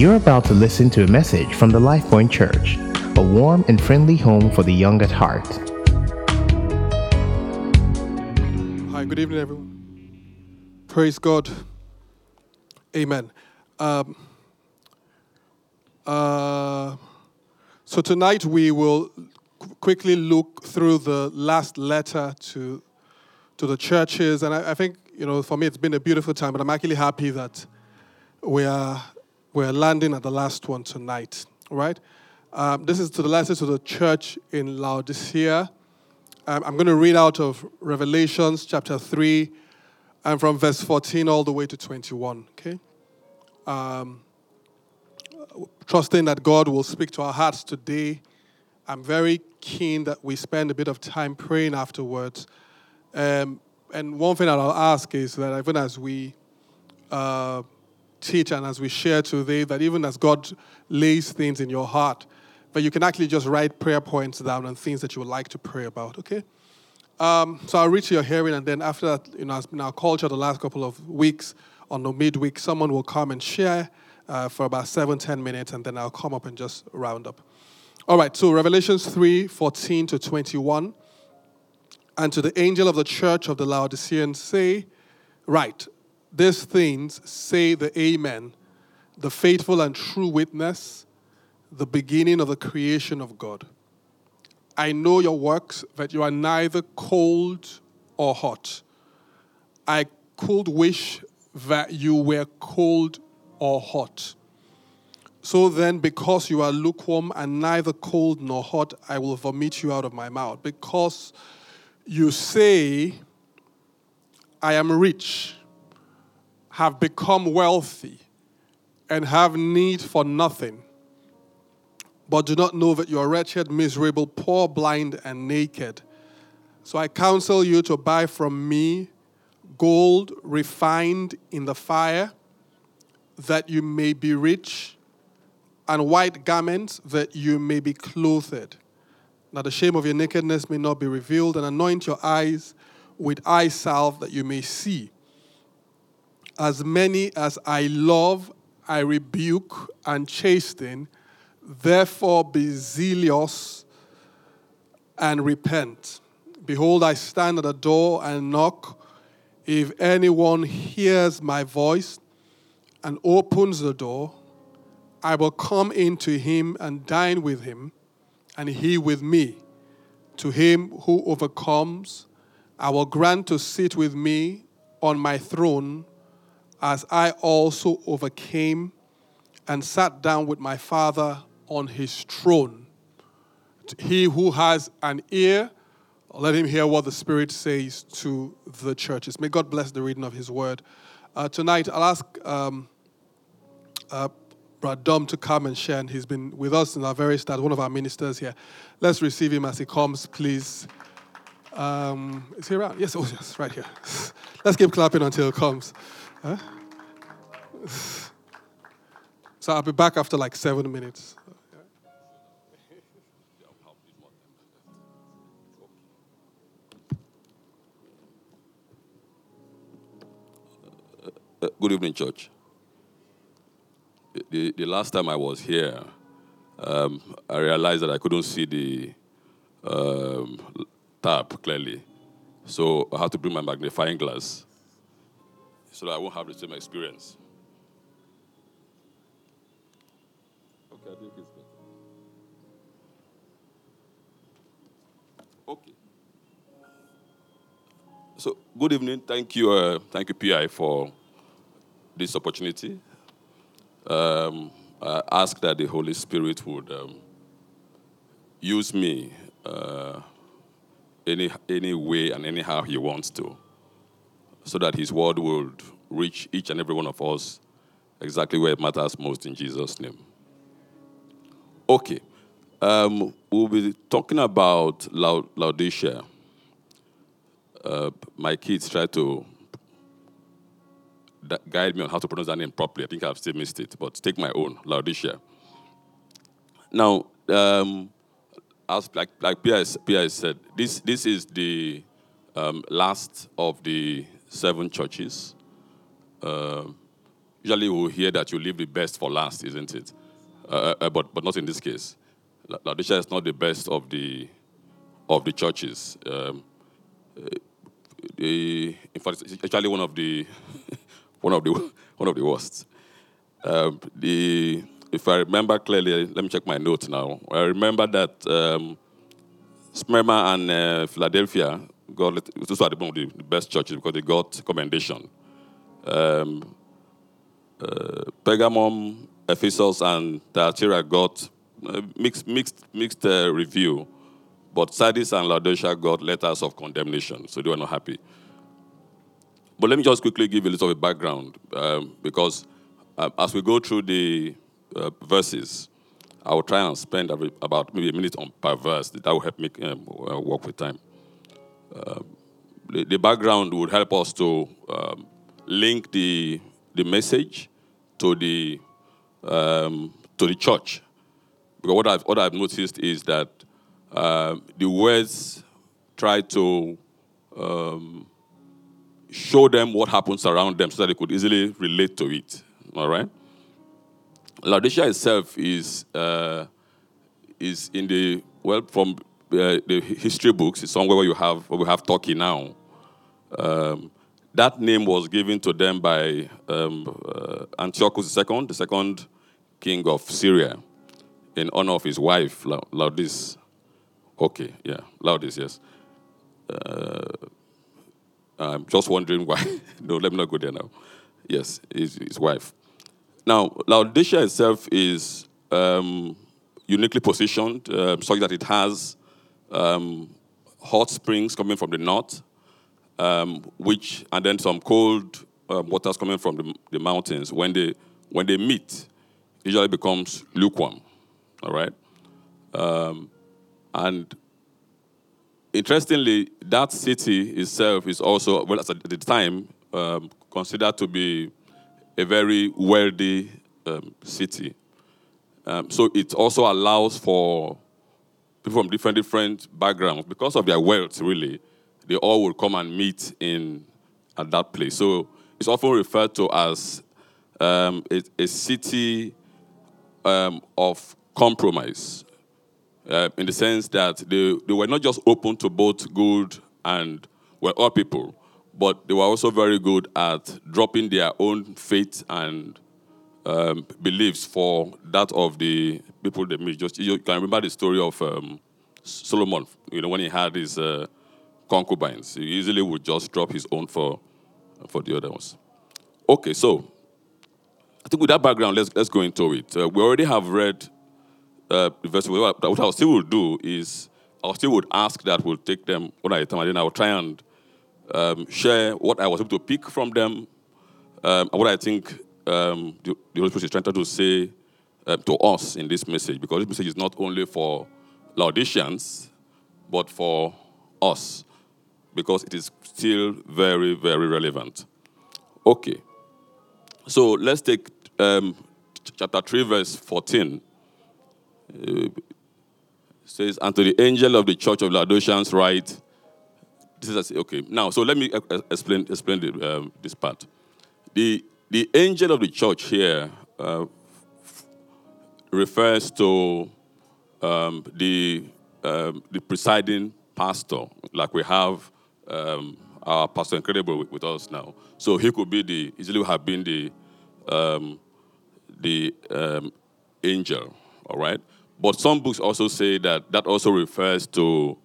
You're about to listen to a message from the LifePoint Church, a warm and friendly home for the young at heart. Hi, good evening, everyone. Praise God. Amen. Um, uh, so tonight we will quickly look through the last letter to to the churches, and I, I think you know for me it's been a beautiful time, but I'm actually happy that we are we're landing at the last one tonight. Right? Um, this is to the letter to the church in Laodicea. Um, I'm going to read out of Revelations chapter 3 and from verse 14 all the way to 21. Okay? Um, trusting that God will speak to our hearts today. I'm very keen that we spend a bit of time praying afterwards. Um, and one thing that I'll ask is that even as we uh, teach and as we share today, that even as God lays things in your heart, that you can actually just write prayer points down and things that you would like to pray about, okay? Um, so I'll reach your hearing, and then after that, you know, been our culture the last couple of weeks, on the midweek, someone will come and share uh, for about seven, ten minutes, and then I'll come up and just round up. All right, so Revelations 3 14 to 21. And to the angel of the church of the Laodiceans say, Right, these things say the Amen, the faithful and true witness, the beginning of the creation of God. I know your works, that you are neither cold or hot. I could wish that you were cold or hot. So then, because you are lukewarm and neither cold nor hot, I will vomit you out of my mouth. Because you say, I am rich, have become wealthy, and have need for nothing, but do not know that you are wretched, miserable, poor, blind, and naked. So I counsel you to buy from me gold refined in the fire, that you may be rich, and white garments, that you may be clothed. That the shame of your nakedness may not be revealed, and anoint your eyes with eye salve, that you may see. As many as I love, I rebuke and chasten. Therefore, be zealous and repent. Behold, I stand at the door and knock. If anyone hears my voice and opens the door, I will come into him and dine with him, and he with me. To him who overcomes, I will grant to sit with me on my throne, as I also overcame and sat down with my Father on his throne. He who has an ear, let him hear what the Spirit says to the churches. May God bless the reading of his word. Uh, tonight, I'll ask um, uh, Brad Dom to come and share, and he's been with us in our very start, one of our ministers here. Let's receive him as he comes, please. Um, is he around? Yes, oh yes, right here. Let's keep clapping until he comes. So I'll be back after like seven minutes. Uh, Good evening, church. The, the last time I was here, um, I realized that I couldn't see the um, tap clearly. So I had to bring my magnifying glass so that I won't have the same experience. Okay, I think it's better. Okay. So, good evening. Thank you, uh, thank you, PI, for this opportunity. Um, I ask that the Holy Spirit would um, use me uh, any, any way and anyhow He wants to, so that His word would reach each and every one of us exactly where it matters most in Jesus' name. Okay, um, we'll be talking about Lao- Laodicea. Uh, my kids try to guide me on how to pronounce that name properly. I think I've still missed it, but take my own, Laodicea. Now, um, as like like Pierre, Pierre said, this this is the um, last of the seven churches. Um usually we'll hear that you leave the best for last, isn't it? Uh, uh, but, but not in this case. Laodicea is not the best of the, of the churches. Um, uh, the, in fact, it's actually one of the, one of the, one of the worst. Um, the, if I remember clearly, let me check my notes now. I remember that um, Smyrna and uh, Philadelphia got those are the, the best churches because they got commendation. Um, uh, Pergamum, Ephesus, and Thyatira got uh, mixed, mixed, mixed uh, review, but Sardis and Laodicea got letters of condemnation, so they were not happy. But let me just quickly give you a little bit of background, um, because uh, as we go through the uh, verses, I will try and spend about maybe a minute on per verse. That will help me um, work with time. The, the, background would help us to um, link the, the message to the, um, to the church. Because what I've, what I've noticed is that uh, the words try to um, show them what happens around them so that they could easily relate to it. All right? Laodicea itself is, uh, is in the, well, from uh, the history books, it's somewhere where you have, where we have Turkey now. Um, that name was given to them by um, uh, Antiochus II, the second king of Syria, in honor of his wife, Laodice. Okay, yeah, Laodice, yes. Uh, I'm just wondering why. no, let me not go there now. Yes, his, his wife. Now, Laodicea itself is um, uniquely positioned, uh, such that it has um, hot springs coming from the north, um, which and then some cold um, waters coming from the, the, mountains. When they when they meet, usually becomes lukewarm. All right, um, and interestingly, that city itself is also well at the time um, considered to be a very wealthy um, city. So it also allows for people from different different backgrounds because of their wealth, really they all will come and meet in at that place. So it's often referred to as um, a, a, city um, of compromise, uh, in the sense that they, they were not just open to both good and well, all people, but they were also very good at dropping their own faith and um, beliefs for that of the people they meet. Just you can remember the story of um, Solomon, you know, when he had his uh, concubines. He easily would just drop his own for, for the other ones. Okay, so I think with that background, let's, let's go into it. Uh, we already have read uh, the verse. What I still will do is I still would ask that we'll take them one at a time, and then I will try and um, share what I was able to pick from them um, what I think um, the, the, Holy Spirit is trying to say uh, to us in this message, because this message is not only for Laodiceans, but for us because it is still very, very relevant. Okay. So let's take um, chapter 3, verse 14. Uh, says, And to the angel of the church of Laodiceans write, this is okay. Now, so let me explain explain the, um, this part. The the angel of the church here uh, refers to um, the um, the presiding pastor, like we have um, our pastor incredible with, with, us now. So he could be the easily have been the um, the um, angel, all right. But some books also say that that also refers to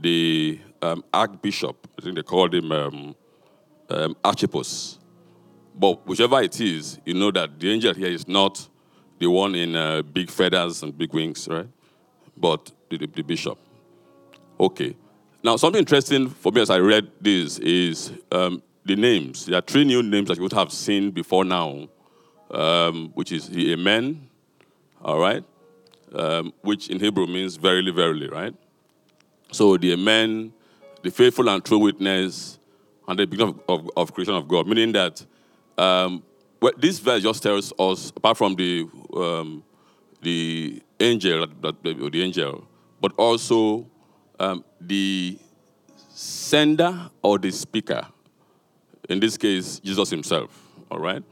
the um, archbishop. I think they called him um. But whichever it is, you know that the angel here is not the one in uh, big feathers and big wings, right? But the, the, the bishop. Okay. Now, something interesting for me as I read this is um, the names. There are three new names that you would have seen before now, um, which is the Amen, all right, um, which in Hebrew means verily, verily, right? So the Amen, the faithful and true witness, and the beginning of, of, of creation of God, meaning that um, well, this verse just tells us, apart from the um, the angel, the, the angel, but also um, the sender or the speaker, in this case, Jesus himself, all right?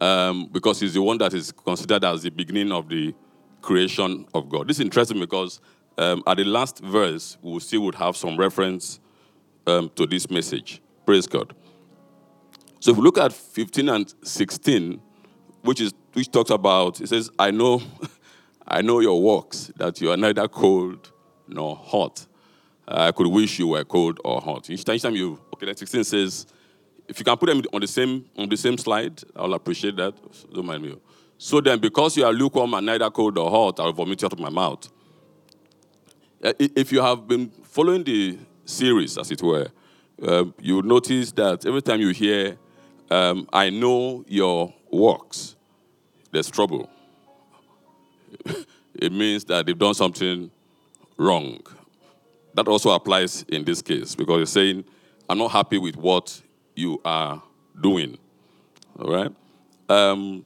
um, because he's the one that is considered as the beginning of the creation of God. This is interesting because um, at the last verse, we still would have some reference um, to this message. Praise God. So if we look at 15 and 16, which is which talks about, it says, I know, I know your works, that you are neither cold nor hot. I could wish you were cold or hot. Each time, each time you, okay, that 16 says, if you can put them on the same on the same slide, I'll appreciate that. Don't mind me. So then, because you are lukewarm and neither cold or hot, I'll vomit you out of my mouth. If you have been following the series, as it were, um, you notice that every time you hear, um, I know your works, there's trouble. it means that they've done something wrong. That also applies in this case because it's saying, I'm not happy with what you are doing. All right? Um,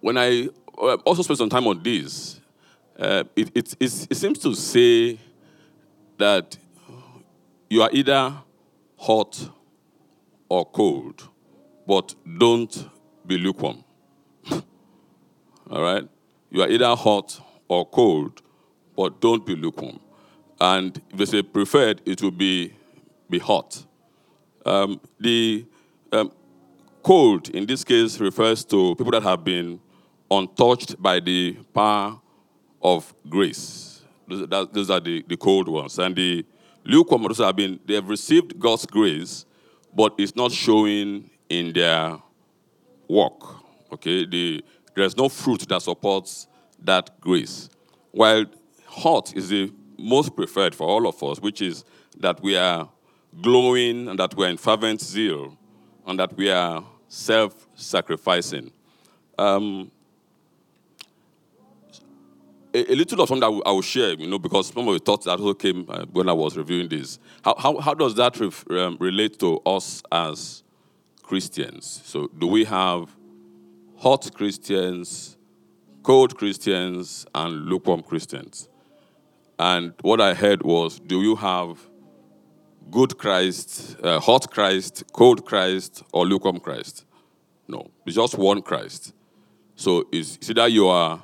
when I uh, also spent some time on this, uh, it, it, it, seems to say that you are either hot or cold, but don't be lukewarm. All right? You are either hot or cold, but don't be lukewarm. And if they say preferred, it will be, be hot. Um, the um, cold, in this case, refers to people that have been untouched by the power of grace. Those, that, those are the, the cold ones. And the lukewarm ones have been, they have received God's grace, but it's not showing in their work. Okay, the, there's no fruit that supports that grace. While hot is the most preferred for all of us, which is that we are glowing and that we are in fervent zeal and that we are self sacrificing. Um, a, a, little of something that I will share, you know, because some of the thoughts that also came uh, when I was reviewing this. How, how, how does that ref, um, relate to us as Christians? So, do we have hot Christians, cold Christians, and lukewarm Christians? And what I heard was, do you have good Christ, uh, hot Christ, cold Christ, or lukewarm Christ? No, it's just one Christ. So it's, it's either you are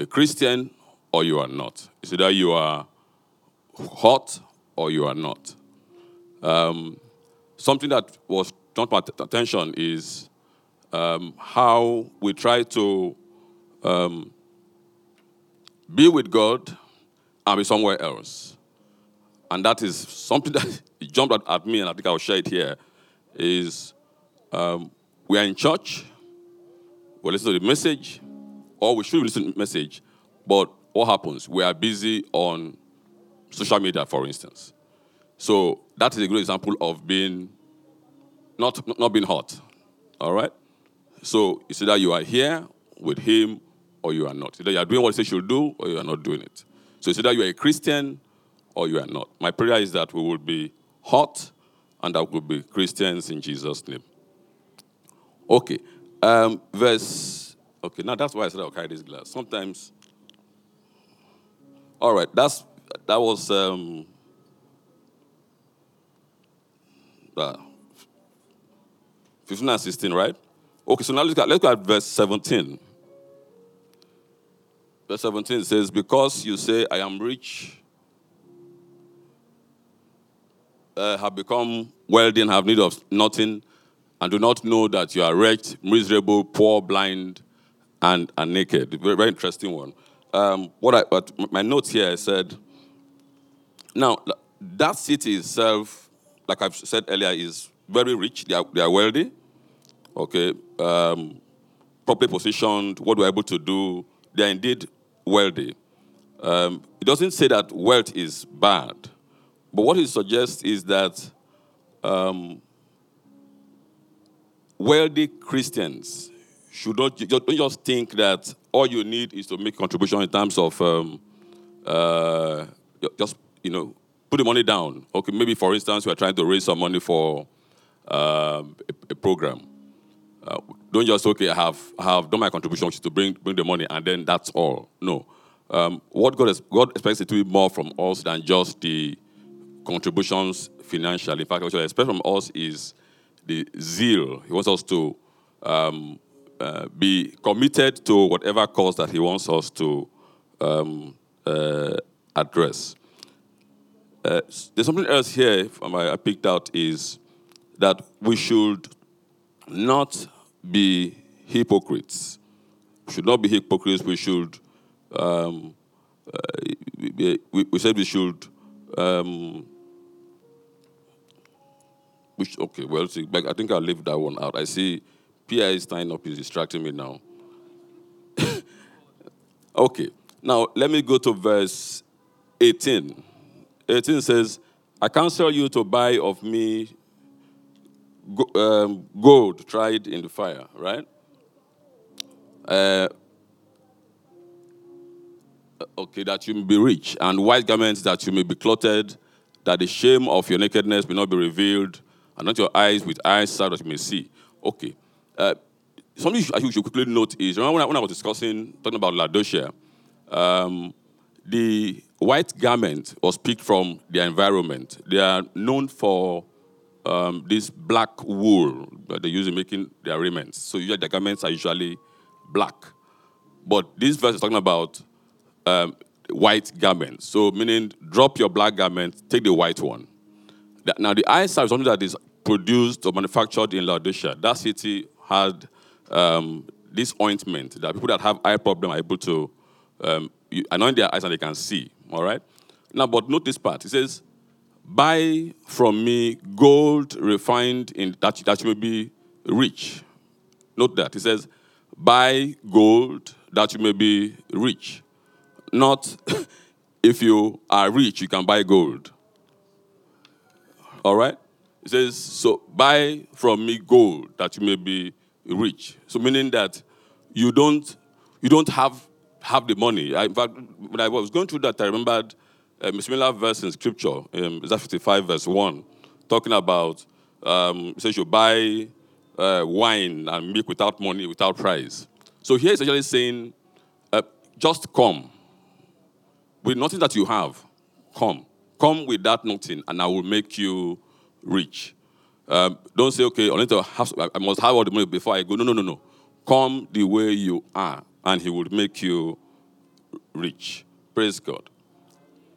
a Christian or you are not. It's either you are hot or you are not. Um, something that was not my attention is um, how we try to um, be with God and be somewhere else. And that is something that jumped at me, and I think I'll share it here. Is um, we are in church, we listen to the message, or we should listen to message, but what happens? We are busy on social media, for instance. So that is a good example of being not, not being hot. All right? So it's either you are here with him or you are not. Either you are doing what he says you should do or you are not doing it. So it's either you are a Christian or you are not. My prayer is that we will be hot and that we will be Christians in Jesus' name. Okay. Um, verse Okay, now that's why I said I'll carry this glass. Sometimes. All right, that's that was um, uh, 15 and 16, right? Okay, so now let's at, let's look at verse 17. Verse 17 says, Because you say, I am rich, uh, have become wealthy, and have need of nothing, and do not know that you are wretched, miserable, poor, blind, and, naked. Very, very interesting one. Um, what I, but my notes here I said, now that city itself, like I've said earlier, is very rich. They are, they are wealthy. Okay, um, properly positioned. What we're able to do, they are indeed wealthy. Um, it doesn't say that wealth is bad, but what it suggests is that um, wealthy Christians should not don't just think that all you need is to make contribution in terms of um, uh, just you know put the money down. Okay, maybe for instance we are trying to raise some money for um, a, a, program. Uh, don't just okay I have I have done my contribution to bring bring the money and then that's all. No, um, what God God expects it to be more from us than just the contributions financially. In fact, what He expects from us is the zeal. He wants us to um, uh, be committed to whatever cause that he wants us to um, uh, address. Uh, there's something else here I picked out is that we should not be hypocrites. We should not be hypocrites. We should. Um, uh, we, we, said we should. Um, which okay, well, see, I think I'll leave that one out. I see PI is tying up, is distracting me now. okay, now let me go to verse 18. 18 says, I counsel you to buy of me um, gold tried in the fire, right? Uh, okay, that you may be rich, and white garments that you may be clothed, that the shame of your nakedness may not be revealed, and not your eyes with eyes so that you may see. Okay. Uh, something you should quickly note is remember when I, when I was discussing, talking about Laodicea, um, the white garment was picked from their environment. They are known for um, this black wool that they use in making their raiments. So usually their garments are usually black. But this verse is talking about um, white garments. So meaning drop your black garment, take the white one. Now the eyesight is something that is produced or manufactured in Laodicea. That city had um, this ointment that people that have eye problem are able to um, anoint their eyes and they can see. All right. Now, but note this part. It says, "Buy from me gold refined in that that you may be rich." Note that it says, "Buy gold that you may be rich." Not if you are rich, you can buy gold. All right. It says, "So buy from me gold that you may be rich. So meaning that you don't you don't have have the money. I, in fact, when I was going through that, I remembered um, a similar verse in Scripture, um, Isaiah 55, verse 1, talking about, um, says you buy uh, wine and milk without money, without price. So here it's actually saying, uh, just come. With nothing that you have, come. Come with that nothing, and I will make you rich. Um, don't say, okay, I need to have, I must have all the money before I go. No, no, no, no. Come the way you are, and He will make you rich. Praise God.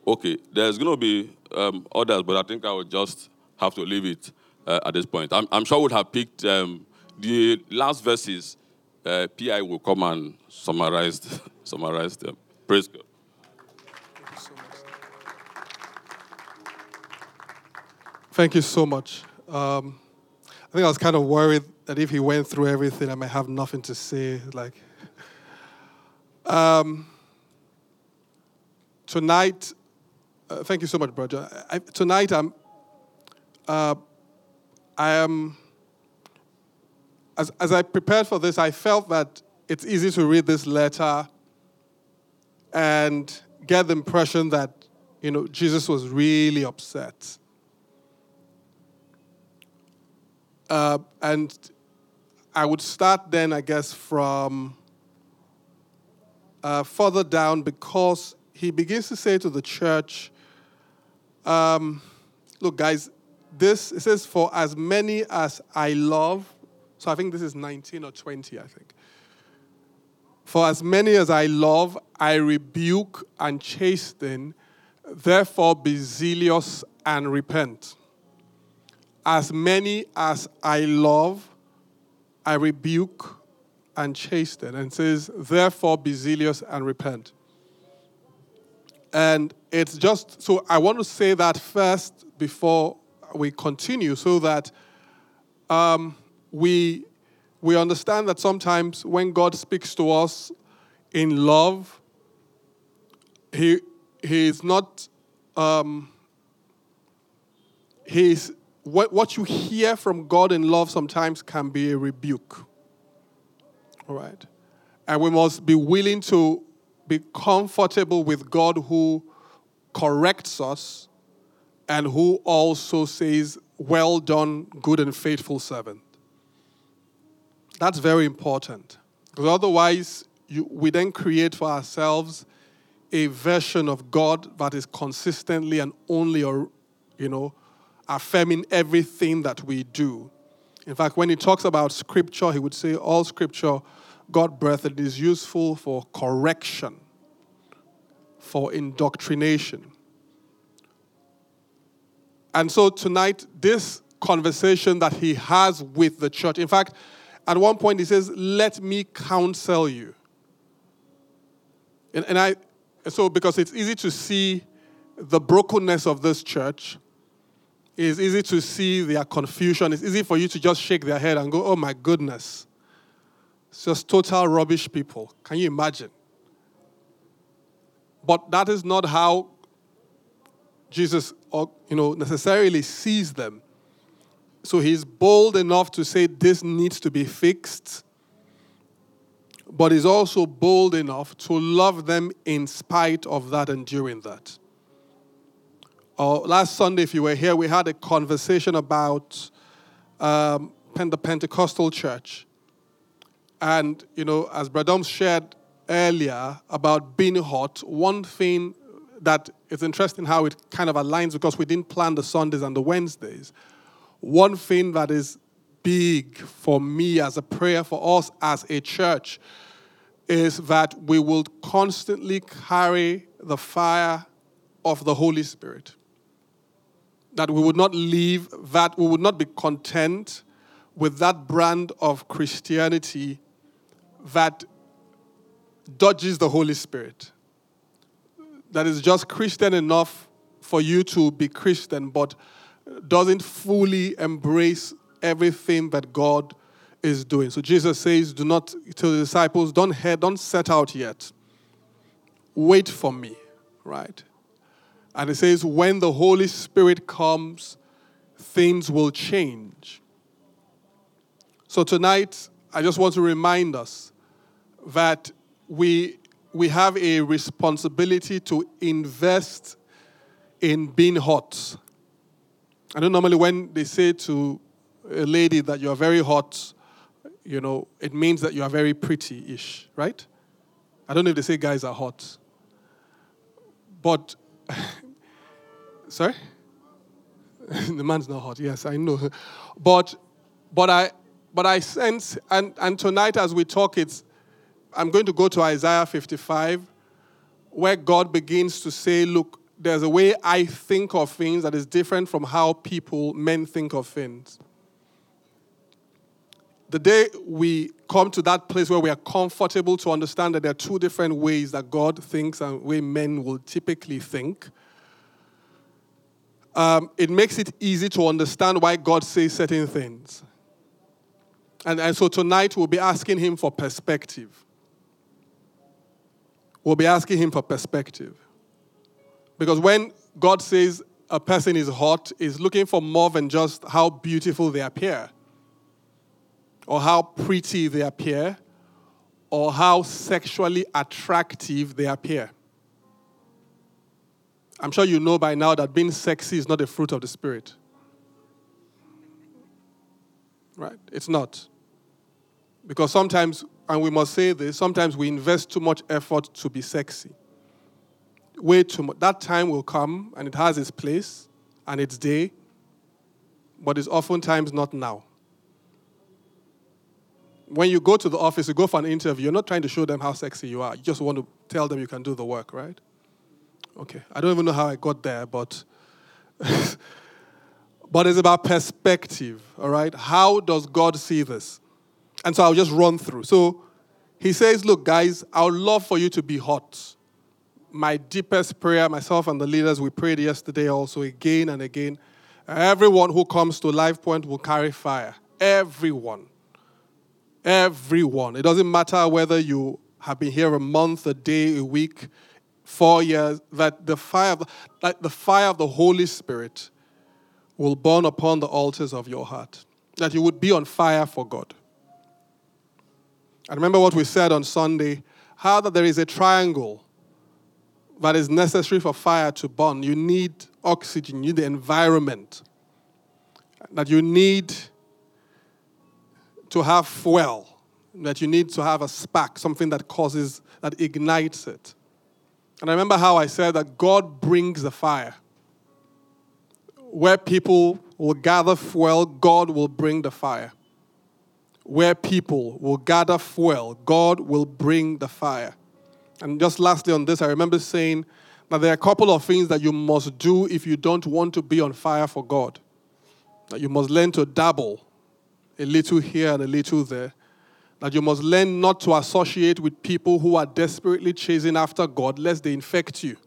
Okay, there's going to be um, others, but I think I will just have to leave it uh, at this point. I'm, I'm sure we would have picked um, the last verses. Uh, PI will come and summarize, summarize them. Praise God. Thank you so much. Um, I think I was kind of worried that if he went through everything, I might have nothing to say. Like, um, tonight, uh, thank you so much, brother. I, tonight, I'm, uh, I am, as, as I prepared for this, I felt that it's easy to read this letter and get the impression that, you know, Jesus was really upset Uh, and I would start then, I guess, from uh, further down because he begins to say to the church, um, look, guys, this, it says, for as many as I love, so I think this is 19 or 20, I think. For as many as I love, I rebuke and chasten, therefore be zealous and repent. As many as I love, I rebuke and chasten. And says, therefore be zealous and repent. And it's just, so I want to say that first before we continue so that um, we, we understand that sometimes when God speaks to us in love, he, he is not, um, he's what, what you hear from God in love sometimes can be a rebuke. All right? And we must be willing to be comfortable with God who corrects us and who also says, Well done, good and faithful servant. That's very important. Because otherwise, you, we then create for ourselves a version of God that is consistently and only, you know, affirming everything that we do. In fact, when he talks about scripture, he would say all scripture, God breathed, is useful for correction, for indoctrination. And so tonight, this conversation that he has with the church, in fact, at one point he says, Let me counsel you. And, and I, so because it's easy to see the brokenness of this church, it's easy to see their confusion. It's easy for you to just shake their head and go, oh my goodness. It's just total rubbish people. Can you imagine? But that is not how Jesus you know, necessarily sees them. So he's bold enough to say this needs to be fixed, but he's also bold enough to love them in spite of that and during that. Uh, last Sunday, if you were here, we had a conversation about um, the Pentecostal church. And, you know, as Bradom shared earlier about being hot, one thing that is interesting how it kind of aligns because we didn't plan the Sundays and the Wednesdays. One thing that is big for me as a prayer for us as a church is that we will constantly carry the fire of the Holy Spirit. That we would not leave, that we would not be content with that brand of Christianity that dodges the Holy Spirit that is just Christian enough for you to be Christian, but doesn't fully embrace everything that God is doing. So Jesus says, Do not to the disciples, don't head, don't set out yet. Wait for me, right? And it says, when the Holy Spirit comes, things will change. So tonight, I just want to remind us that we we have a responsibility to invest in being hot. I know normally when they say to a lady that you're very hot, you know, it means that you are very pretty ish, right? I don't know if they say guys are hot. But, sorry? the man's not hot, yes, I know. But, but, I, but I sense, and, and tonight as we talk, it's, I'm going to go to Isaiah 55, where God begins to say, Look, there's a way I think of things that is different from how people, men, think of things. The day we come to that place where we are comfortable to understand that there are two different ways that God thinks and way men will typically think, um, it makes it easy to understand why God says certain things. And, and so tonight we'll be asking Him for perspective we'll be asking him for perspective. Because when God says a person is hot, is looking for more than just how beautiful they appear, or how pretty they appear, or how sexually attractive they appear. I'm sure you know by now that being sexy is not a fruit of the Spirit. Right? It's not. Because sometimes and we must say this sometimes we invest too much effort to be sexy. Way too much. That time will come and it has its place and its day, but it's oftentimes not now. When you go to the office, you go for an interview, you're not trying to show them how sexy you are. You just want to tell them you can do the work, right? Okay. I don't even know how I got there, but but it's about perspective, all right? How does God see this? And so I'll just run through. So he says, Look, guys, I would love for you to be hot. My deepest prayer, myself and the leaders, we prayed yesterday also again and again. Everyone who comes to LifePoint will carry fire. Everyone. Everyone. It doesn't matter whether you have been here a month, a day, a week, four years, that the fire, that the fire of the Holy Spirit will burn upon the altars of your heart. That you would be on fire for God. I remember what we said on Sunday how that there is a triangle that is necessary for fire to burn. You need oxygen, you need the environment, that you need to have fuel, that you need to have a spark, something that causes, that ignites it. And I remember how I said that God brings the fire. Where people will gather fuel, God will bring the fire. Where people will gather fuel, God will bring the fire. And just lastly on this, I remember saying that there are a couple of things that you must do if you don't want to be on fire for God. That you must learn to dabble a little here and a little there. That you must learn not to associate with people who are desperately chasing after God lest they infect you.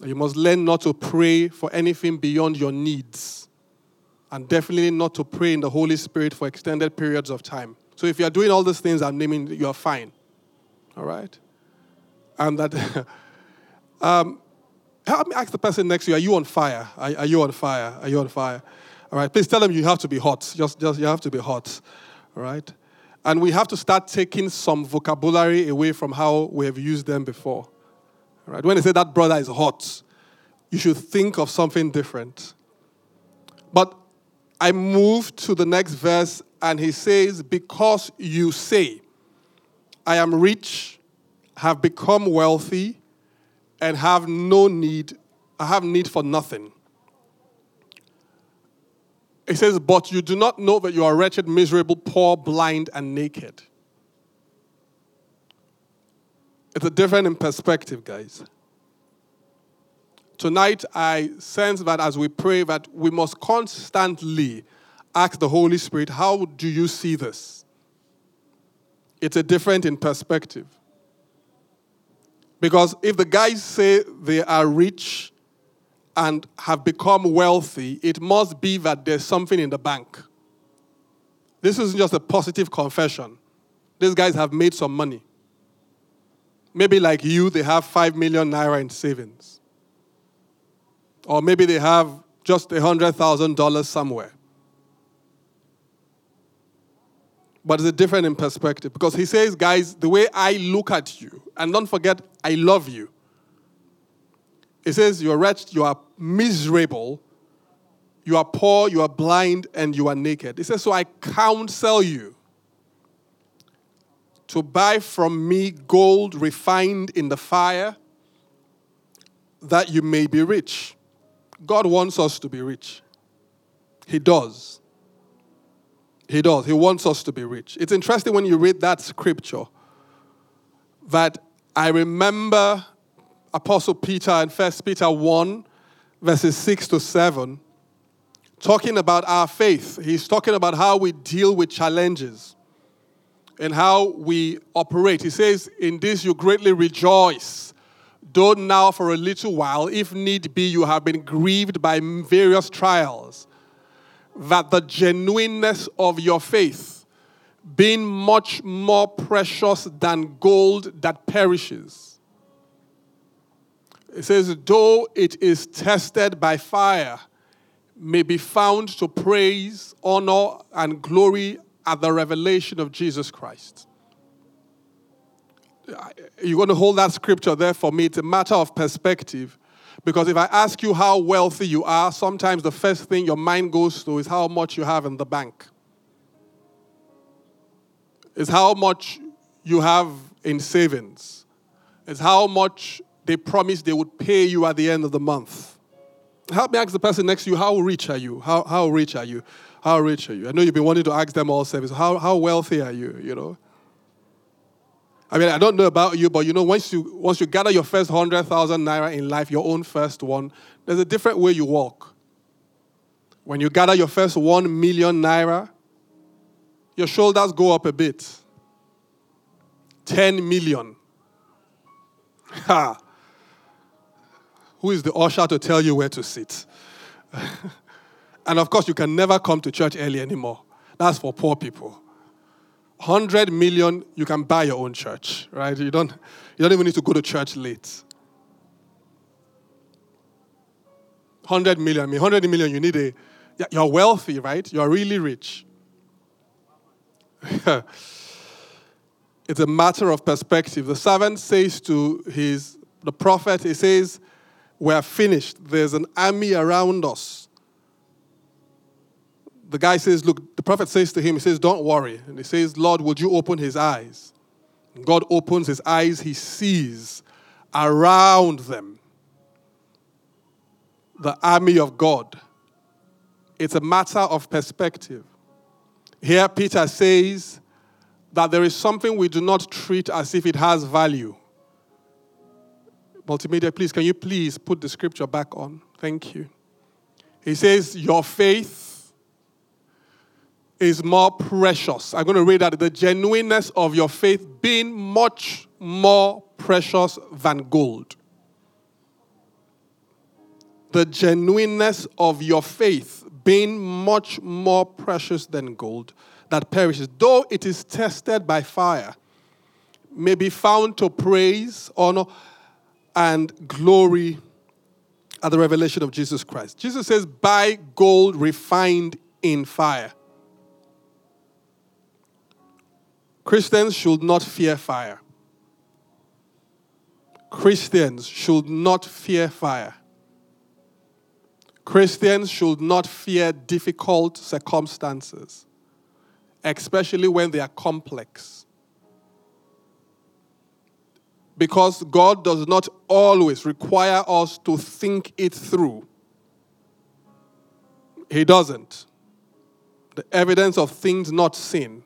That you must learn not to pray for anything beyond your needs. And definitely not to pray in the Holy Spirit for extended periods of time. So if you are doing all these things I'm naming, you are fine. All right? And that Um, help me ask the person next to you, are you on fire? Are, are, you on fire? Are you on fire? All right, please tell them you have to be hot. Just, just you have to be hot. All right? And we have to start taking some vocabulary away from how we have used them before. All right? When they say that brother is hot, you should think of something different. But I move to the next verse, and he says, Because you say, I am rich, have become wealthy, and have no need, I have need for nothing. It says, But you do not know that you are wretched, miserable, poor, blind, and naked. It's a different in perspective, guys. Tonight, I sense that as we pray, that we must constantly ask the Holy Spirit, How do you see this? It's a different in perspective. Because if the guys say they are rich and have become wealthy, it must be that there's something in the bank. This isn't just a positive confession. These guys have made some money. Maybe like you, they have 5 million naira in savings. Or maybe they have just $100,000 somewhere. but it's different in perspective because he says, guys, the way I look at you, and don't forget, I love you. He says, You're wretched, you are miserable, you are poor, you are blind, and you are naked. He says, So I counsel you to buy from me gold refined in the fire that you may be rich. God wants us to be rich. He does. He does. He wants us to be rich. It's interesting when you read that scripture that I remember Apostle Peter in 1 Peter 1, verses 6 to 7, talking about our faith. He's talking about how we deal with challenges and how we operate. He says, In this you greatly rejoice, though now for a little while, if need be, you have been grieved by various trials that the genuineness of your faith, being much more precious than gold that perishes, it says, though it is tested by fire, may be found to praise, honor, and glory at the revelation of Jesus Christ. You're going to hold that scripture there for me. It's a matter of perspective. Because if I ask you how wealthy you are, sometimes the first thing your mind goes to is how much you have in the bank. Is how much you have in savings. Is how much they promised they would pay you at the end of the month. Help me ask the person next to you, how rich are you? How, how rich are you? How rich are you? I know you've been wanting to ask them all service. How, how wealthy are you? You know? I mean, I don't know about you, but you know, once you once you gather your first hundred thousand naira in life, your own first one, there's a different way you walk. When you gather your first one million naira, your shoulders go up a bit. Ten million. Ha! Who is the usher to tell you where to sit? and of course, you can never come to church early anymore. That's for poor people. 100 million, you can buy your own church, right? You don't, you don't even need to go to church late. 100 million, I mean, 100 million, you need a, you're wealthy, right? You're really rich. it's a matter of perspective. The servant says to his, the prophet, he says, We're finished. There's an army around us the guy says, Look, the prophet says to him, He says, Don't worry. And he says, Lord, would you open his eyes? And God opens his eyes, he sees around them the army of God. It's a matter of perspective. Here, Peter says that there is something we do not treat as if it has value. Multimedia, please, can you please put the scripture back on? Thank you. He says, Your faith is more precious. I'm going to read that the genuineness of your faith being much more precious than gold. The genuineness of your faith being much more precious than gold that perishes, though it is tested by fire, may be found to praise, honor, and glory at the revelation of Jesus Christ. Jesus says, Buy gold refined in fire. Christians should not fear fire. Christians should not fear fire. Christians should not fear difficult circumstances, especially when they are complex. Because God does not always require us to think it through. He doesn't. The evidence of things not seen.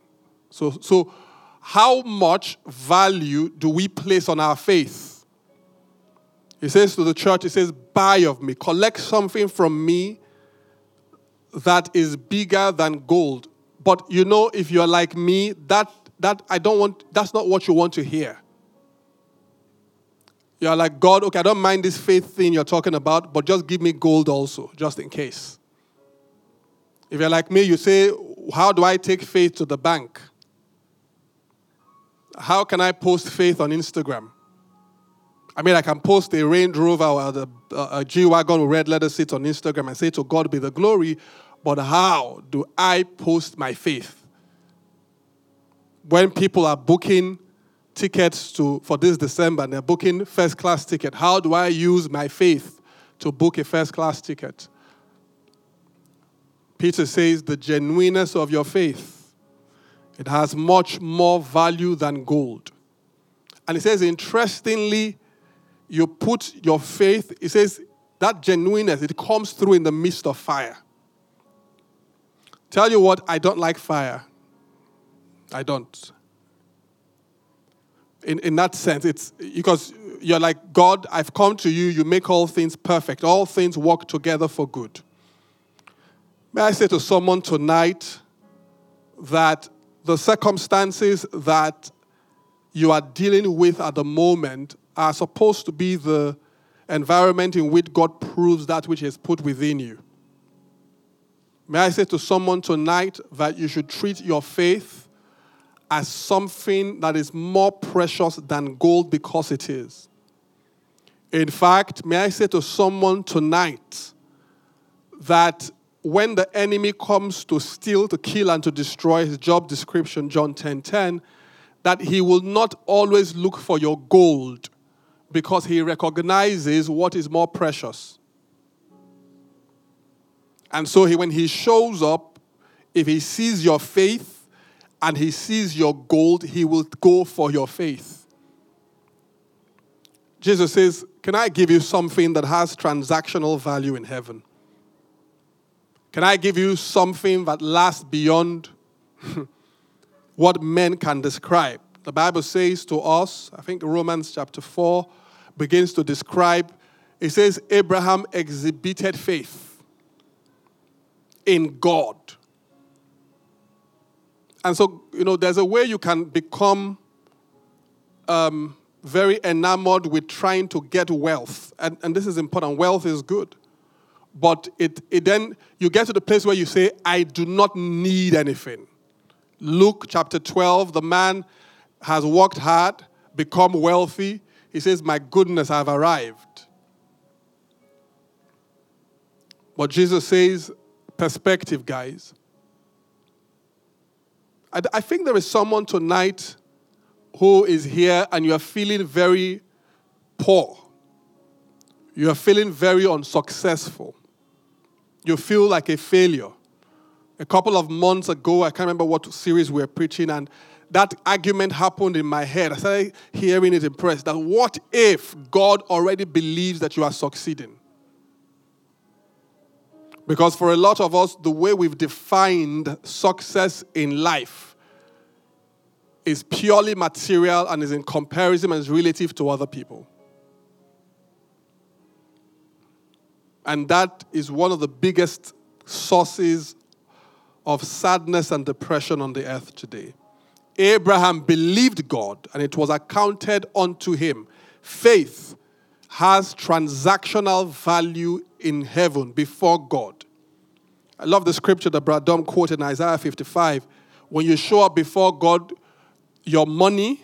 So, so how much value do we place on our faith? He says to the church, He says, Buy of me, collect something from me that is bigger than gold. But you know, if you're like me, that that I don't want that's not what you want to hear. You're like, God, okay, I don't mind this faith thing you're talking about, but just give me gold also, just in case. If you're like me, you say, How do I take faith to the bank? How can I post faith on Instagram? I mean, I can post a Range Rover or uh, a G Wagon with red letter seats on Instagram and say, To God be the glory, but how do I post my faith? When people are booking tickets to, for this December and they're booking first class ticket, how do I use my faith to book a first class ticket? Peter says, The genuineness of your faith, it has much more value than gold. And he says, interestingly, you put your faith, he says that genuineness, it comes through in the midst of fire. Tell you what, I don't like fire. I don't. In, in that sense, it's because you're like, God, I've come to you, you make all things perfect, all things work together for good. May I say to someone tonight that the circumstances that you are dealing with at the moment are supposed to be the environment in which God proves that which has put within you. May I say to someone tonight that you should treat your faith as something that is more precious than gold because it is. In fact, may I say to someone tonight that when the enemy comes to steal, to kill, and to destroy, his job description, John 10 10, that he will not always look for your gold because he recognizes what is more precious. And so he, when he shows up, if he sees your faith and he sees your gold, he will go for your faith. Jesus says, Can I give you something that has transactional value in heaven? Can I give you something that lasts beyond what men can describe? The Bible says to us, I think Romans chapter 4, begins to describe, it says, Abraham exhibited faith in God. And so, you know, there's a way you can become um, very enamored with trying to get wealth. And, and this is important. Wealth is good. But it, it then, you get to the place where you say, I do not need anything. Luke chapter 12, the man has worked hard, become wealthy, he says, My goodness, I've arrived. But Jesus says, perspective, guys. I, I think there is someone tonight who is here and you are feeling very poor. You are feeling very unsuccessful. You feel like a failure. A couple of months ago, I can't remember what series we were preaching, and that argument happened in my head. I started hearing it in press that what if God already believes that you are succeeding? Because for a lot of us, the way we've defined success in life is purely material and is in comparison and is relative to other people. And that is one of the biggest sources of sadness and depression on the earth today. Abraham believed God and it was accounted unto him. Faith has transactional value in heaven before God. I love the scripture that Brad Dom quoted in Isaiah 55. When you show up before God, your money,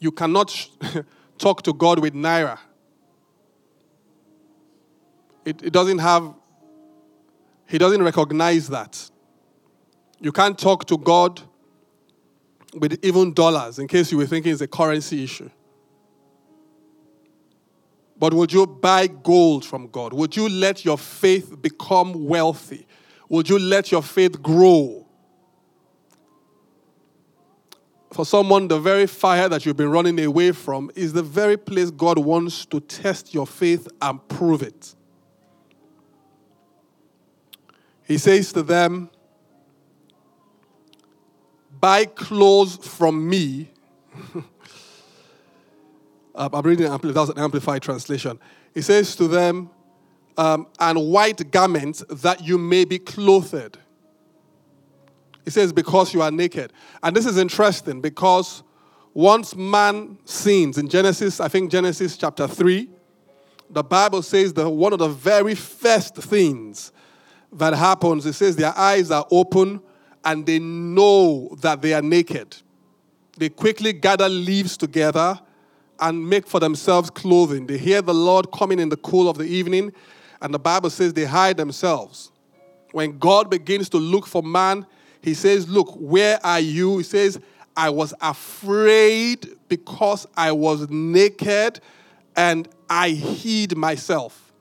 you cannot talk to God with naira. It, it doesn't have, he doesn't recognize that. You can't talk to God with even dollars, in case you were thinking it's a currency issue. But would you buy gold from God? Would you let your faith become wealthy? Would you let your faith grow? For someone, the very fire that you've been running away from is the very place God wants to test your faith and prove it. He says to them, buy clothes from me. uh, I'm reading that's an amplified translation. He says to them, um, and white garments that you may be clothed. He says, because you are naked. And this is interesting because once man sins in Genesis, I think Genesis chapter 3, the Bible says that one of the very first things that happens, it says their eyes are open and they know that they are naked. They quickly gather leaves together and make for themselves clothing. They hear the Lord coming in the cool of the evening, and the Bible says they hide themselves. When God begins to look for man, he says, Look, where are you? He says, I was afraid because I was naked and I hid myself.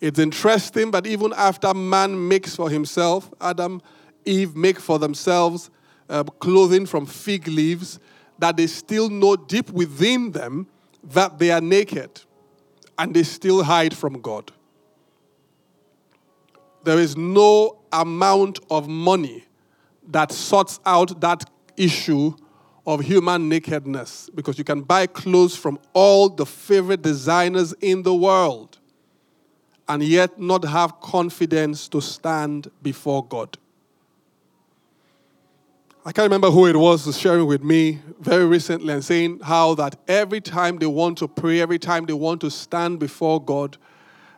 It's interesting, but even after man makes for himself, Adam Eve make for themselves uh, clothing from fig leaves, that they still know deep within them that they are naked and they still hide from God. There is no amount of money that sorts out that issue of human nakedness because you can buy clothes from all the favorite designers in the world and yet not have confidence to stand before God. I can't remember who it was who was sharing with me very recently and saying how that every time they want to pray, every time they want to stand before God,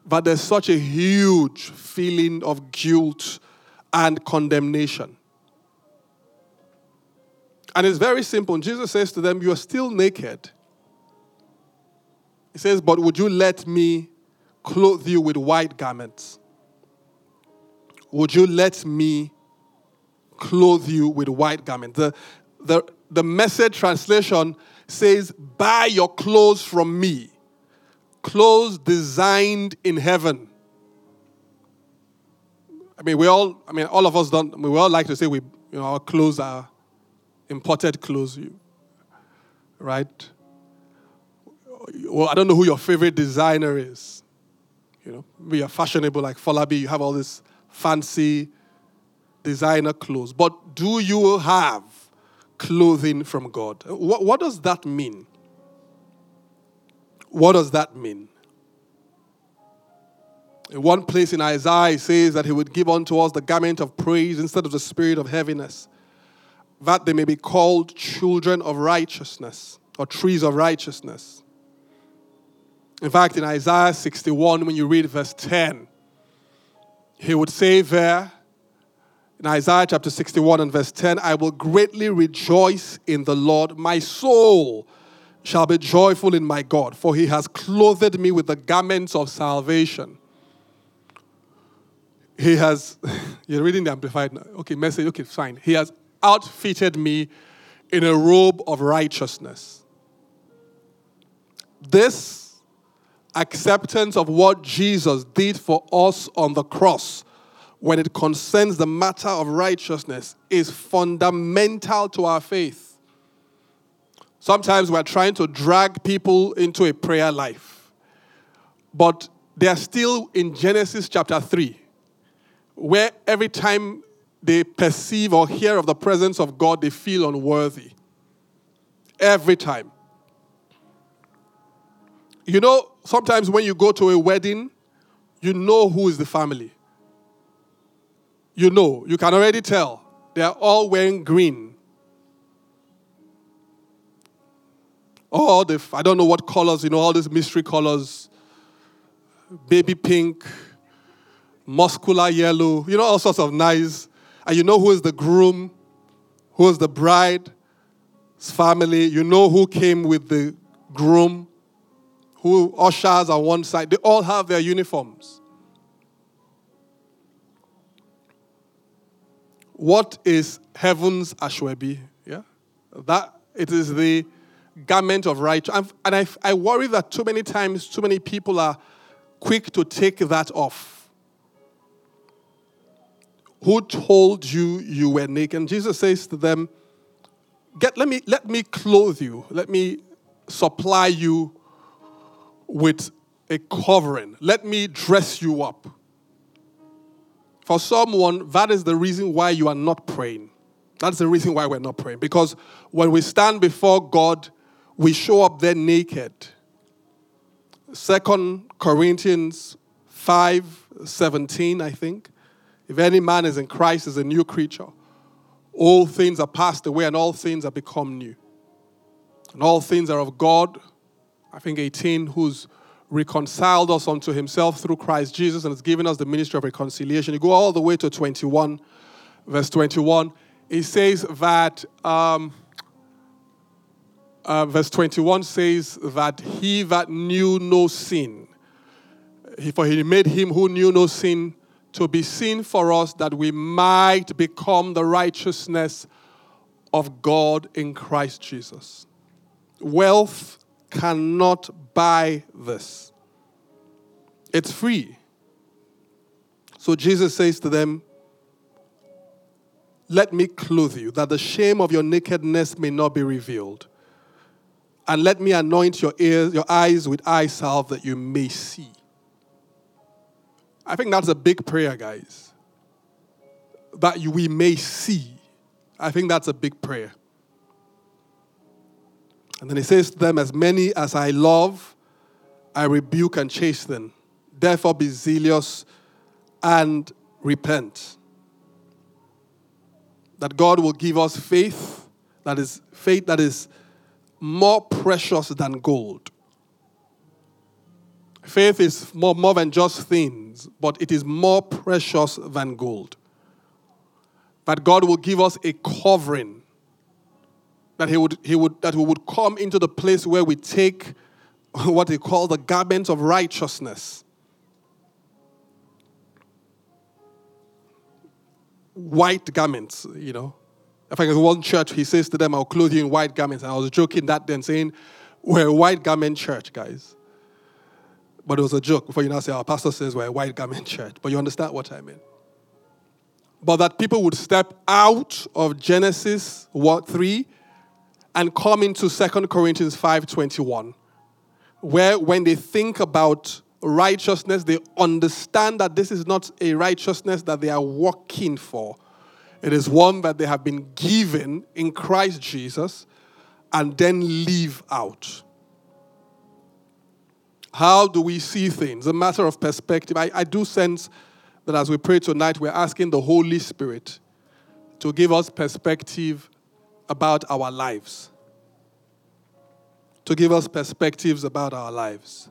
that there's such a huge feeling of guilt and condemnation. And it's very simple. Jesus says to them, You're still naked. He says, But would you let me clothe you with white garments? Would you let me clothe you with white garments. The, the, the message translation says, Buy your clothes from me. Clothes designed in heaven. I mean, we all, I mean, all of us don't, we all like to say we, you know, our clothes are imported clothes, right? Well, I don't know who your favorite designer is. You know, we are fashionable like Falabi, you have all this fancy designer clothes, but do you have clothing from God? What, what does that mean? What does that mean? In one place in Isaiah, it says that he would give unto us the garment of praise instead of the spirit of heaviness, that they may be called children of righteousness or trees of righteousness. In fact, in Isaiah 61, when you read verse 10, he would say there, in Isaiah chapter 61 and verse 10, I will greatly rejoice in the Lord. My soul shall be joyful in my God, for he has clothed me with the garments of salvation. He has, you're reading the Amplified now. Okay, message, okay, fine. He has outfitted me in a robe of righteousness. This acceptance of what Jesus did for us on the cross when it concerns the matter of righteousness is fundamental to our faith. Sometimes we're trying to drag people into a prayer life, but they're still in Genesis chapter 3. where every time they perceive or hear of the presence of God, they feel unworthy. Every time. You know, sometimes when you go to a wedding, you know who is the family. You know, you can already tell. They are all wearing green. All the, I don't know what colors, you know, all these mystery colors baby pink, muscular yellow, you know, all sorts of nice. And you know who is the groom, who is the bride's family. You know who came with the groom, who ushers on one side. They all have their uniforms. What is heaven's aso ebi? Yeah, that it is the garment of righteousness. And I, I worry that too many times, too many people are quick to take that off. Who told you you were naked? And Jesus says to them, Get, let, me, let me clothe you. Let me supply you with a covering. Let me dress you up. For someone, that is the reason why you are not praying. That's the reason why we're not praying. Because when we stand before God, we show up there naked. Second Corinthians 5 17, I think. If any man is in Christ, is a new creature. All things are passed away and all things are become new. And all things are of God. I think 18, who's reconciled us unto himself through Christ Jesus and has given us the ministry of reconciliation. You go all the way to 21, verse 21. It says that um, uh, verse 21 says that he that knew no sin, for he made him who knew no sin to be sin for us that we might become the righteousness of God in Christ Jesus. Wealth cannot buy this, it's free. So Jesus says to them, Let me clothe you, that the shame of your nakedness may not be revealed and let me anoint your ears, your eyes with eye salve that you may see. I think that's a big prayer, guys. That we may see. I think that's a big prayer. And then he says to them, As many as I love, I rebuke and chasten. Therefore, be zealous and repent. That God will give us faith, that is faith that is more precious than gold. Faith is more, more than just things, but it is more precious than gold. That God will give us a covering. That he would, he would, that we would come into the place where we take what they call the garment of righteousness. White garments, you know, in fact, in one church, he says to them, I'll clothe you in white garments. And I was joking that then, saying, We're a white garment church, guys. But it was a joke before you now say, Our pastor says we're a white garment church. But you understand what I mean. But that people would step out of Genesis what, 3 and come into 2 Corinthians 5:21, where when they think about righteousness, they understand that this is not a righteousness that they are working for it is one that they have been given in Christ Jesus and then live out. How do we see things? A matter of perspective. I, I do sense that as we pray tonight, we're asking the Holy Spirit to give us perspective about our lives. To give us perspectives about our lives.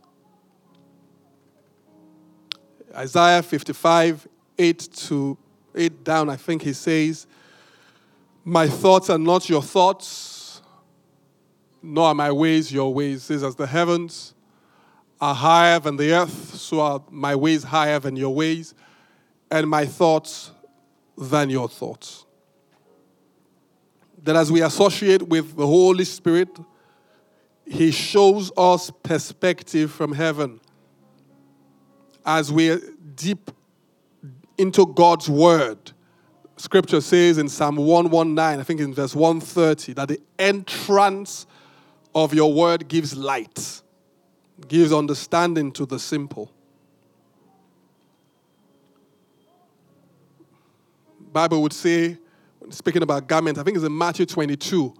Isaiah 55, 8 to 8 down, I think he says, My thoughts are not your thoughts, nor are my ways your ways. Says, As the heavens are higher than the earth, so are my ways higher than your ways, and my thoughts than your thoughts. That as we associate with the Holy Spirit, He shows us perspective from heaven. As we're deep into God's word. Scripture says in Psalm 119, I think in verse 130, that the entrance of your word gives light, gives understanding to the simple. Bible would say, speaking about garments, I think it's in Matthew 22,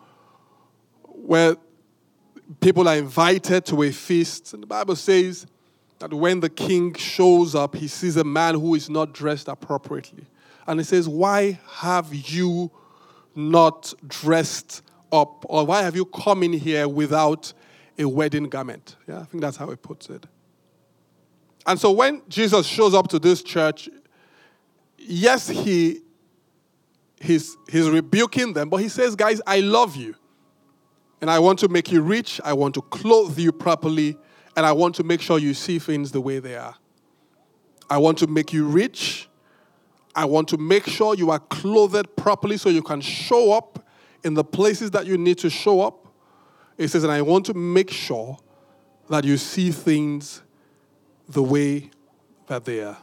where people are invited to a feast. And the Bible says that when the king shows up, he sees a man who is not dressed appropriately. And he says, Why have you not dressed up? Or why have you come in here without a wedding garment? Yeah, I think that's how he puts it. And so when Jesus shows up to this church, yes, he he's, he's rebuking them, but he says, Guys, I love you. And I want to make you rich. I want to clothe you properly. And I want to make sure you see things the way they are. I want to make you rich. I want to make sure you are clothed properly so you can show up in the places that you need to show up. It says, and I want to make sure that you see things the way that they are.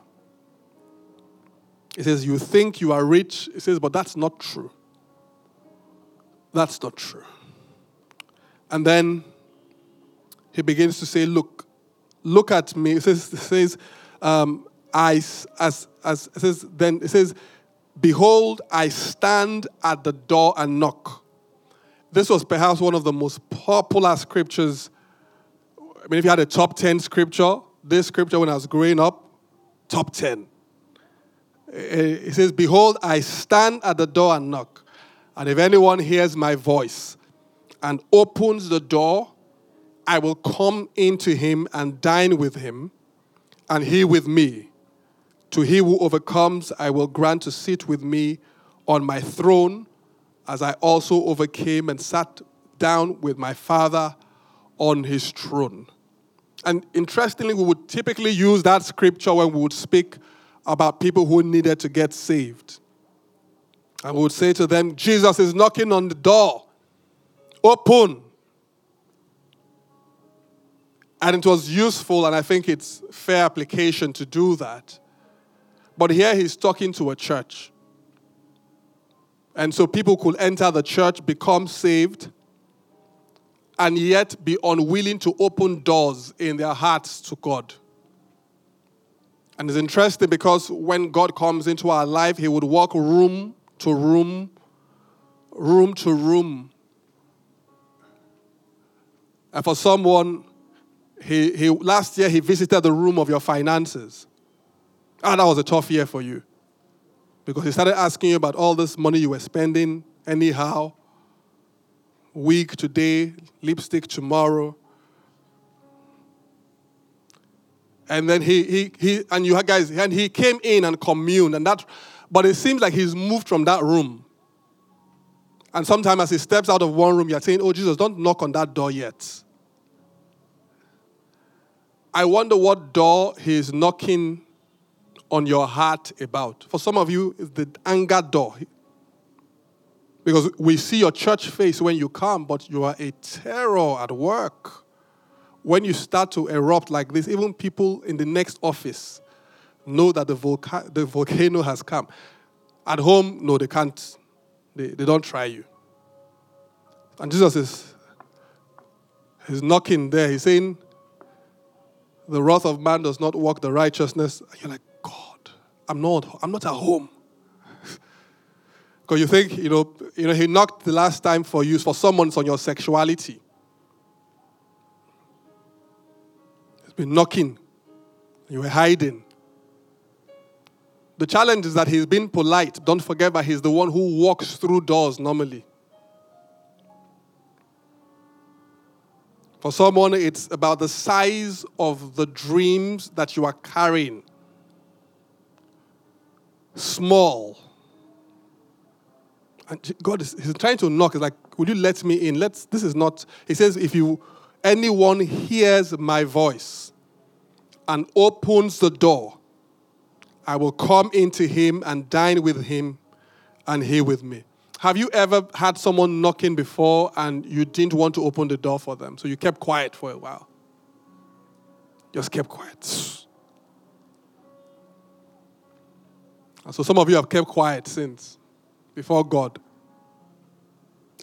It says, You think you are rich. It says, But that's not true. That's not true. And then he begins to say, Look, look at me. It says, it says um, I, as, as, it says, then it says, Behold, I stand at the door and knock. This was perhaps one of the most popular scriptures. I mean, if you had a top 10 scripture, this scripture when I was growing up, top 10. Eh, it says, Behold, I stand at the door and knock. And if anyone hears my voice and opens the door, I will come into him and dine with him, and he with me. To he who overcomes, I will grant to sit with me on my throne, as I also overcame and sat down with my Father on his throne. And interestingly, we would typically use that scripture when we would speak about people who needed to get saved. And we would say to them, Jesus is knocking on the door. Open. And it was useful, and I think it's fair application to do that. But here he's talking to a church. And so people could enter the church, become saved, and yet be unwilling to open doors in their hearts to God. And it's interesting because when God comes into our life, He would walk room to room, room to room. And for someone, he, he, last year he visited the room of your finances. Ah, that was a tough year for you. Because he started asking you about all this money you were spending anyhow. Wig today, lipstick tomorrow. And then he, he, he and you guys, and he came in and communed, and that, but it seems like he's moved from that room. And sometimes as he steps out of one room, you're saying, Oh, Jesus, don't knock on that door yet. I wonder what door he's knocking on your heart about. For some of you, it's the anger door. Because we see your church face when you come, but you are a terror at work when you start to erupt like this, even people in the next office know that the, volca- the volcano has come. At home, no, they can't. They, they don't try you. And Jesus is he's knocking there. He's saying, The wrath of man does not work the righteousness. And you're like, God, I'm not, I'm not at home. Because you think, you know, you know, he knocked the last time for you, for someone's on your sexuality. Been knocking. You were hiding. The challenge is that he's been polite. Don't forget that he's the one who walks through doors normally. For someone, it's about the size of the dreams that you are carrying. Small. And God is he's trying to knock. He's like, Would you let me in? Let's this is not. He says, if you anyone hears my voice and opens the door, I will come into him and dine with him and he with me. Have you ever had someone knocking before and you didn't want to open the door for them? So you kept quiet for a while? Just kept quiet. And so some of you have kept quiet since before God.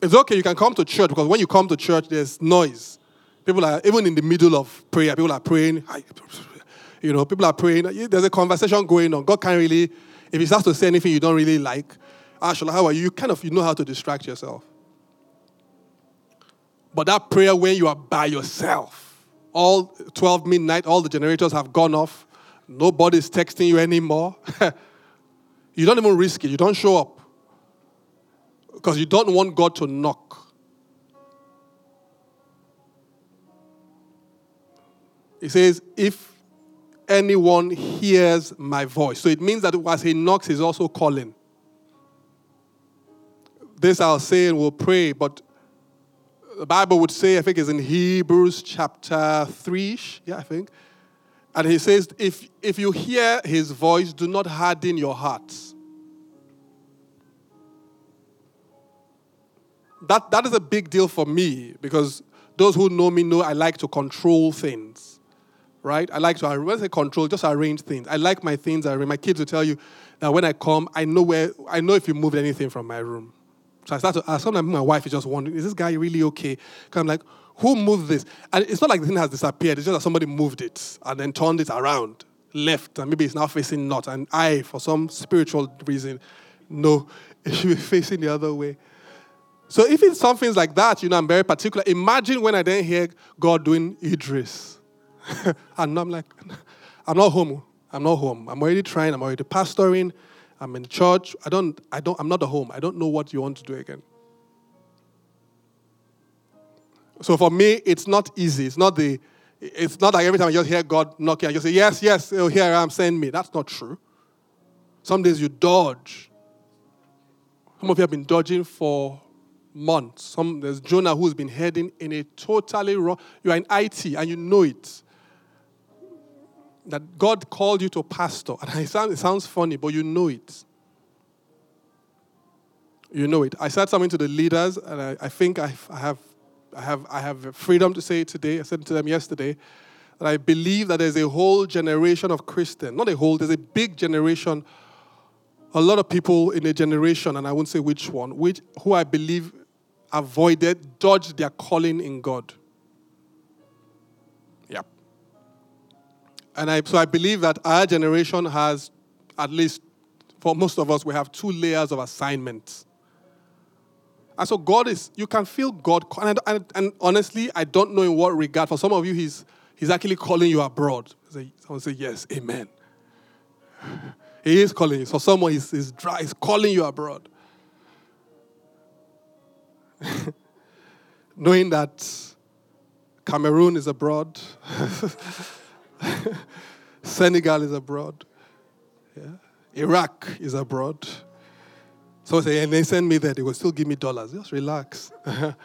It's okay, you can come to church because when you come to church, there's noise. People are, even in the middle of prayer, people are praying. You know, people are praying. There's a conversation going on. God can't really, If he starts to say anything you don't really like, Ashola, how are you? You kind of you know how to distract yourself. But that prayer when you are by yourself, all 12 midnight, all the generators have gone off, nobody's texting you anymore. you don't even risk it. You don't show up. Because you don't want God to knock. He says, if anyone hears my voice. So it means that as he knocks, he's also calling. This I'll say and we'll pray, but the Bible would say, I think it's in Hebrews chapter 3, yeah, I think. And he says, if, if you hear his voice, do not harden your hearts. That, that is a big deal for me because those who know me know I like to control things, right? I like to, when I say control, just arrange things. I like my things. I my kids will tell you that when I come, I know where, I know if you moved anything from my room. So I start to ask. Sometimes my wife is just wondering, is this guy really okay? Because I'm like, who moved this? And it's not like the thing has disappeared. It's just that somebody moved it and then turned it around, left, and maybe it's now facing north. And I, for some spiritual reason, no, it should be facing the other way. So if it's something like that, you know, I'm very particular. Imagine when I then hear God doing Idris. and I'm like, I'm not home. Oh. I'm not home. I'm already trying. I'm already pastoring. I'm in church. I don't, I don't, I'm not at home. I don't know what you want to do again. So for me, it's not easy. It's not the, it's not like every time I just hear God knocking, I just say, yes, yes, oh, here I am, send me. That's not true. Some days you dodge. Some of you have been dodging for months. Some, there's Jonah who's been heading in a totally wrong, you are in IT and you know it that God called you to pastor. And it sounds, it sounds funny, but you know it. You know it. I said something to the leaders, and I, I think I, I, have, I, have, I have freedom to say it today. I said it to them yesterday that I believe that there's a whole generation of Christians, not a whole, there's a big generation, a lot of people in a generation, and I won't say which one, which, who I believe avoided, dodged their calling in God. And I, so I believe that our generation has, at least for most of us, we have two layers of assignments. And so God is, you can feel God, and, and, and, honestly, I don't know in what regard. For some of you, He's, he's actually calling you abroad. Someone say, Yes, amen. He is calling you. For someone, He's, he's, dry, he's calling you abroad. Knowing that Cameroon is abroad. Senegal is abroad. Yeah. Iraq is abroad. So say, and they send me there, they will still give me dollars. Just relax.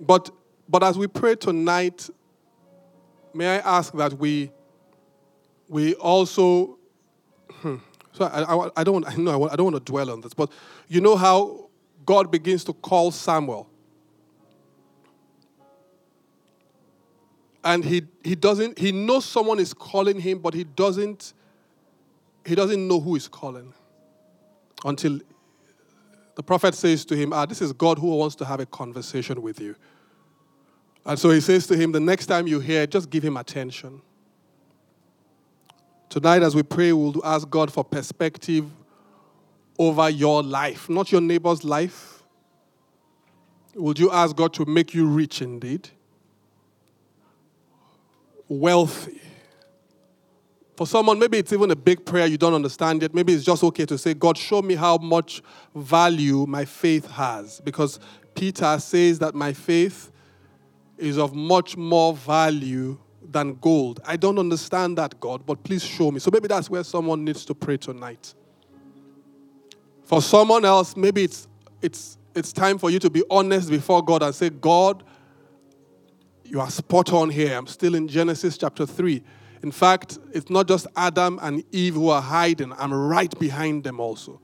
but but as we pray tonight, may I ask that we we also hmm, so I, I, I don't I know I don't want to dwell on this, but you know how God begins to call Samuel and he, he doesn't he knows someone is calling him but he doesn't he doesn't know who is calling until the prophet says to him ah this is god who wants to have a conversation with you. And so he says to him the next time you hear just give him attention. Tonight as we pray we'll ask god for perspective over your life not your neighbor's life. Would you ask god to make you rich indeed wealthy. For someone, maybe it's even a big prayer you don't understand yet. Maybe it's just okay to say, God, show me how much value my faith has. Because Peter says that my faith is of much more value than gold. I don't understand that, God, but please show me. So maybe that's where someone needs to pray tonight. For someone else, maybe it's, it's, it's time for you to be honest before God and say, God, you are spot on here. I'm still in Genesis chapter 3. In fact, it's not just Adam and Eve who are hiding, I'm right behind them also.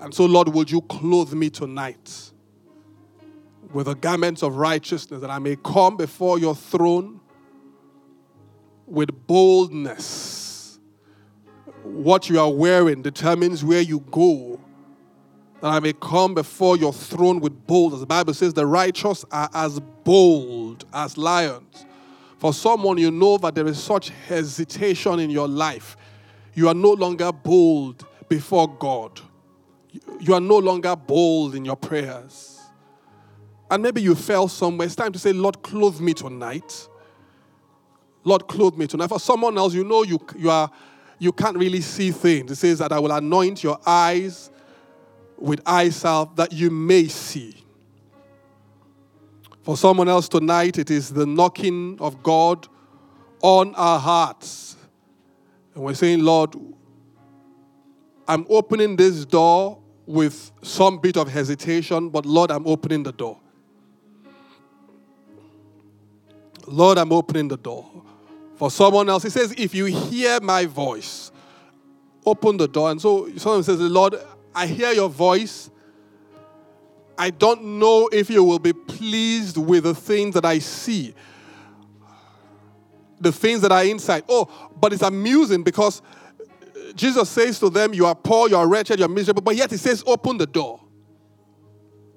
And so, Lord, would you clothe me tonight with the garments of righteousness that I may come before your throne with boldness? What you are wearing determines where you go that I may come before your throne with boldness. The Bible says the righteous are as bold as lions. For someone you know that there is such hesitation in your life, you are no longer bold before God. You are no longer bold in your prayers. And maybe you fell somewhere. It's time to say, Lord, clothe me tonight. Lord, clothe me tonight. For someone else, you know you, you, are, you can't really see things. It says that I will anoint your eyes with eye salve that you may see. For someone else tonight, it is the knocking of God on our hearts. And we're saying, Lord, I'm opening this door with some bit of hesitation, but Lord, I'm opening the door. Lord, I'm opening the door. For someone else, he says, if you hear my voice, open the door. And so someone says, Lord, I hear your voice. I don't know if you will be pleased with the things that I see, the things that are inside. Oh, but it's amusing because Jesus says to them, You are poor, you are wretched, you are miserable, but yet he says, Open the door.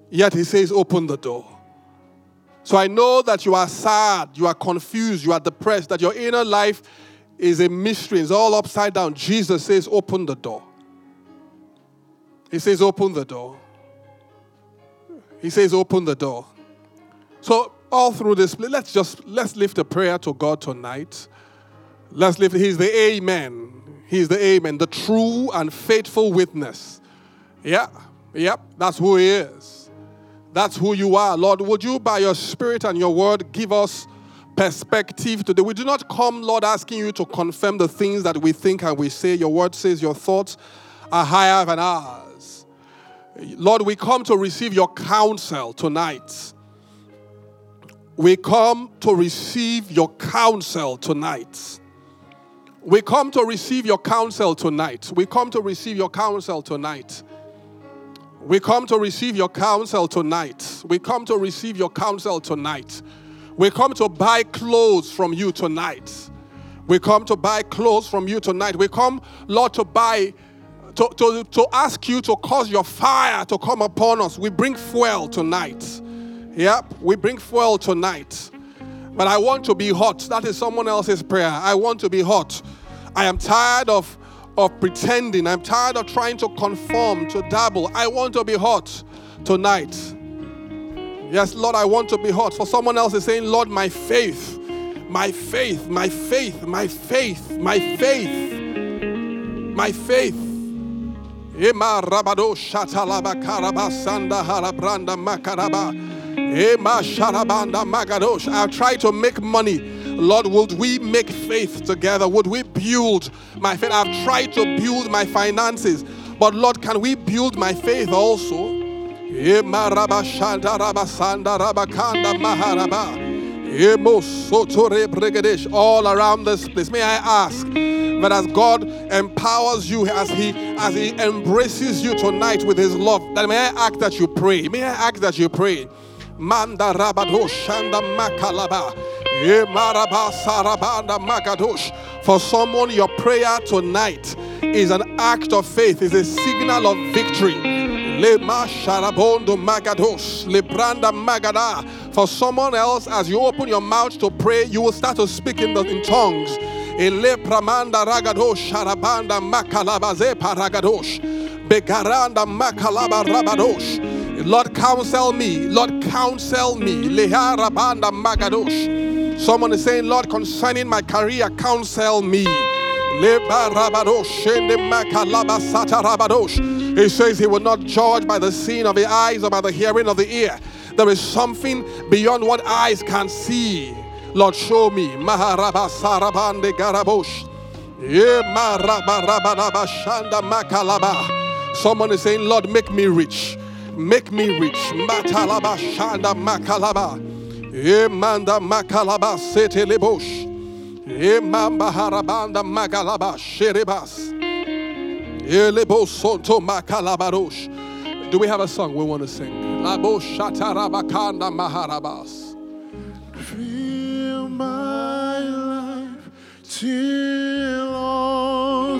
Yet he says, Open the door. So I know that you are sad, you are confused, you are depressed, that your inner life is a mystery, it's all upside down. Jesus says, Open the door. He says, Open the door. He says, Open the door. So, all through this, let's just let's lift a prayer to God tonight. Let's lift, He's the Amen. He's the Amen, the true and faithful witness. Yeah, yep, that's who He is. That's who you are. Lord, would you, by your Spirit and your word, give us perspective today? We do not come, Lord, asking you to confirm the things that we think and we say. Your word says your thoughts are higher than ours. Lord, we come to receive your counsel tonight. We come to receive your counsel tonight. We come to receive your counsel tonight. We come to receive your counsel tonight. We come to receive your counsel tonight. We come to receive your counsel tonight. We come to buy clothes from you tonight. We come to buy clothes from you tonight. We come, Lord, to buy, to, to, to ask you to cause your fire to come upon us. We bring fuel tonight. Yep, we bring fuel tonight. But I want to be hot. That is someone else's prayer. I want to be hot. I am tired of, of pretending. I'm tired of trying to conform, to dabble. I want to be hot tonight. Yes, Lord, I want to be hot. For someone else is saying, Lord, my faith, my faith, my faith, my faith, my faith, my faith. Ema rabado shatalaba karaba sanda harabranda makaraba. Ema sharabanda magadosh. I've tried to make money Lord, would we make faith together? Would we build my faith? I've tried to build my finances, but Lord, can we build my faith also? All around this place. May I ask that as God empowers you, as He as He embraces you tonight with His love, that may I ask that you pray. May I ask that you pray. Manda rabado shanda makalaba. For someone, your prayer tonight is an act of faith, is a signal of victory. For someone else, as you open your mouth to pray, you will start to speak in, the, in tongues. pramanda ragadosh sharabanda makalabaze paragadosh begaranda makalaba rabadosh Lord, counsel me. Lord, counsel me. Leharabanda magadosh. Someone is saying, Lord, concerning my career, counsel me. He says he will not judge by the seeing of the eyes or by the hearing of the ear. There is something beyond what eyes can see. Lord, show me. Maharaba sarabande garabosh. Someone is saying, Lord, make me rich. Make me rich. Matalaba shanda makalaba. Emanda makalaba sete lebosh. Emamba harabanda magalaba sherebas. Elebo sonto makalabarosh. Do we have a song we want to sing? Maharabas. Fill my life till all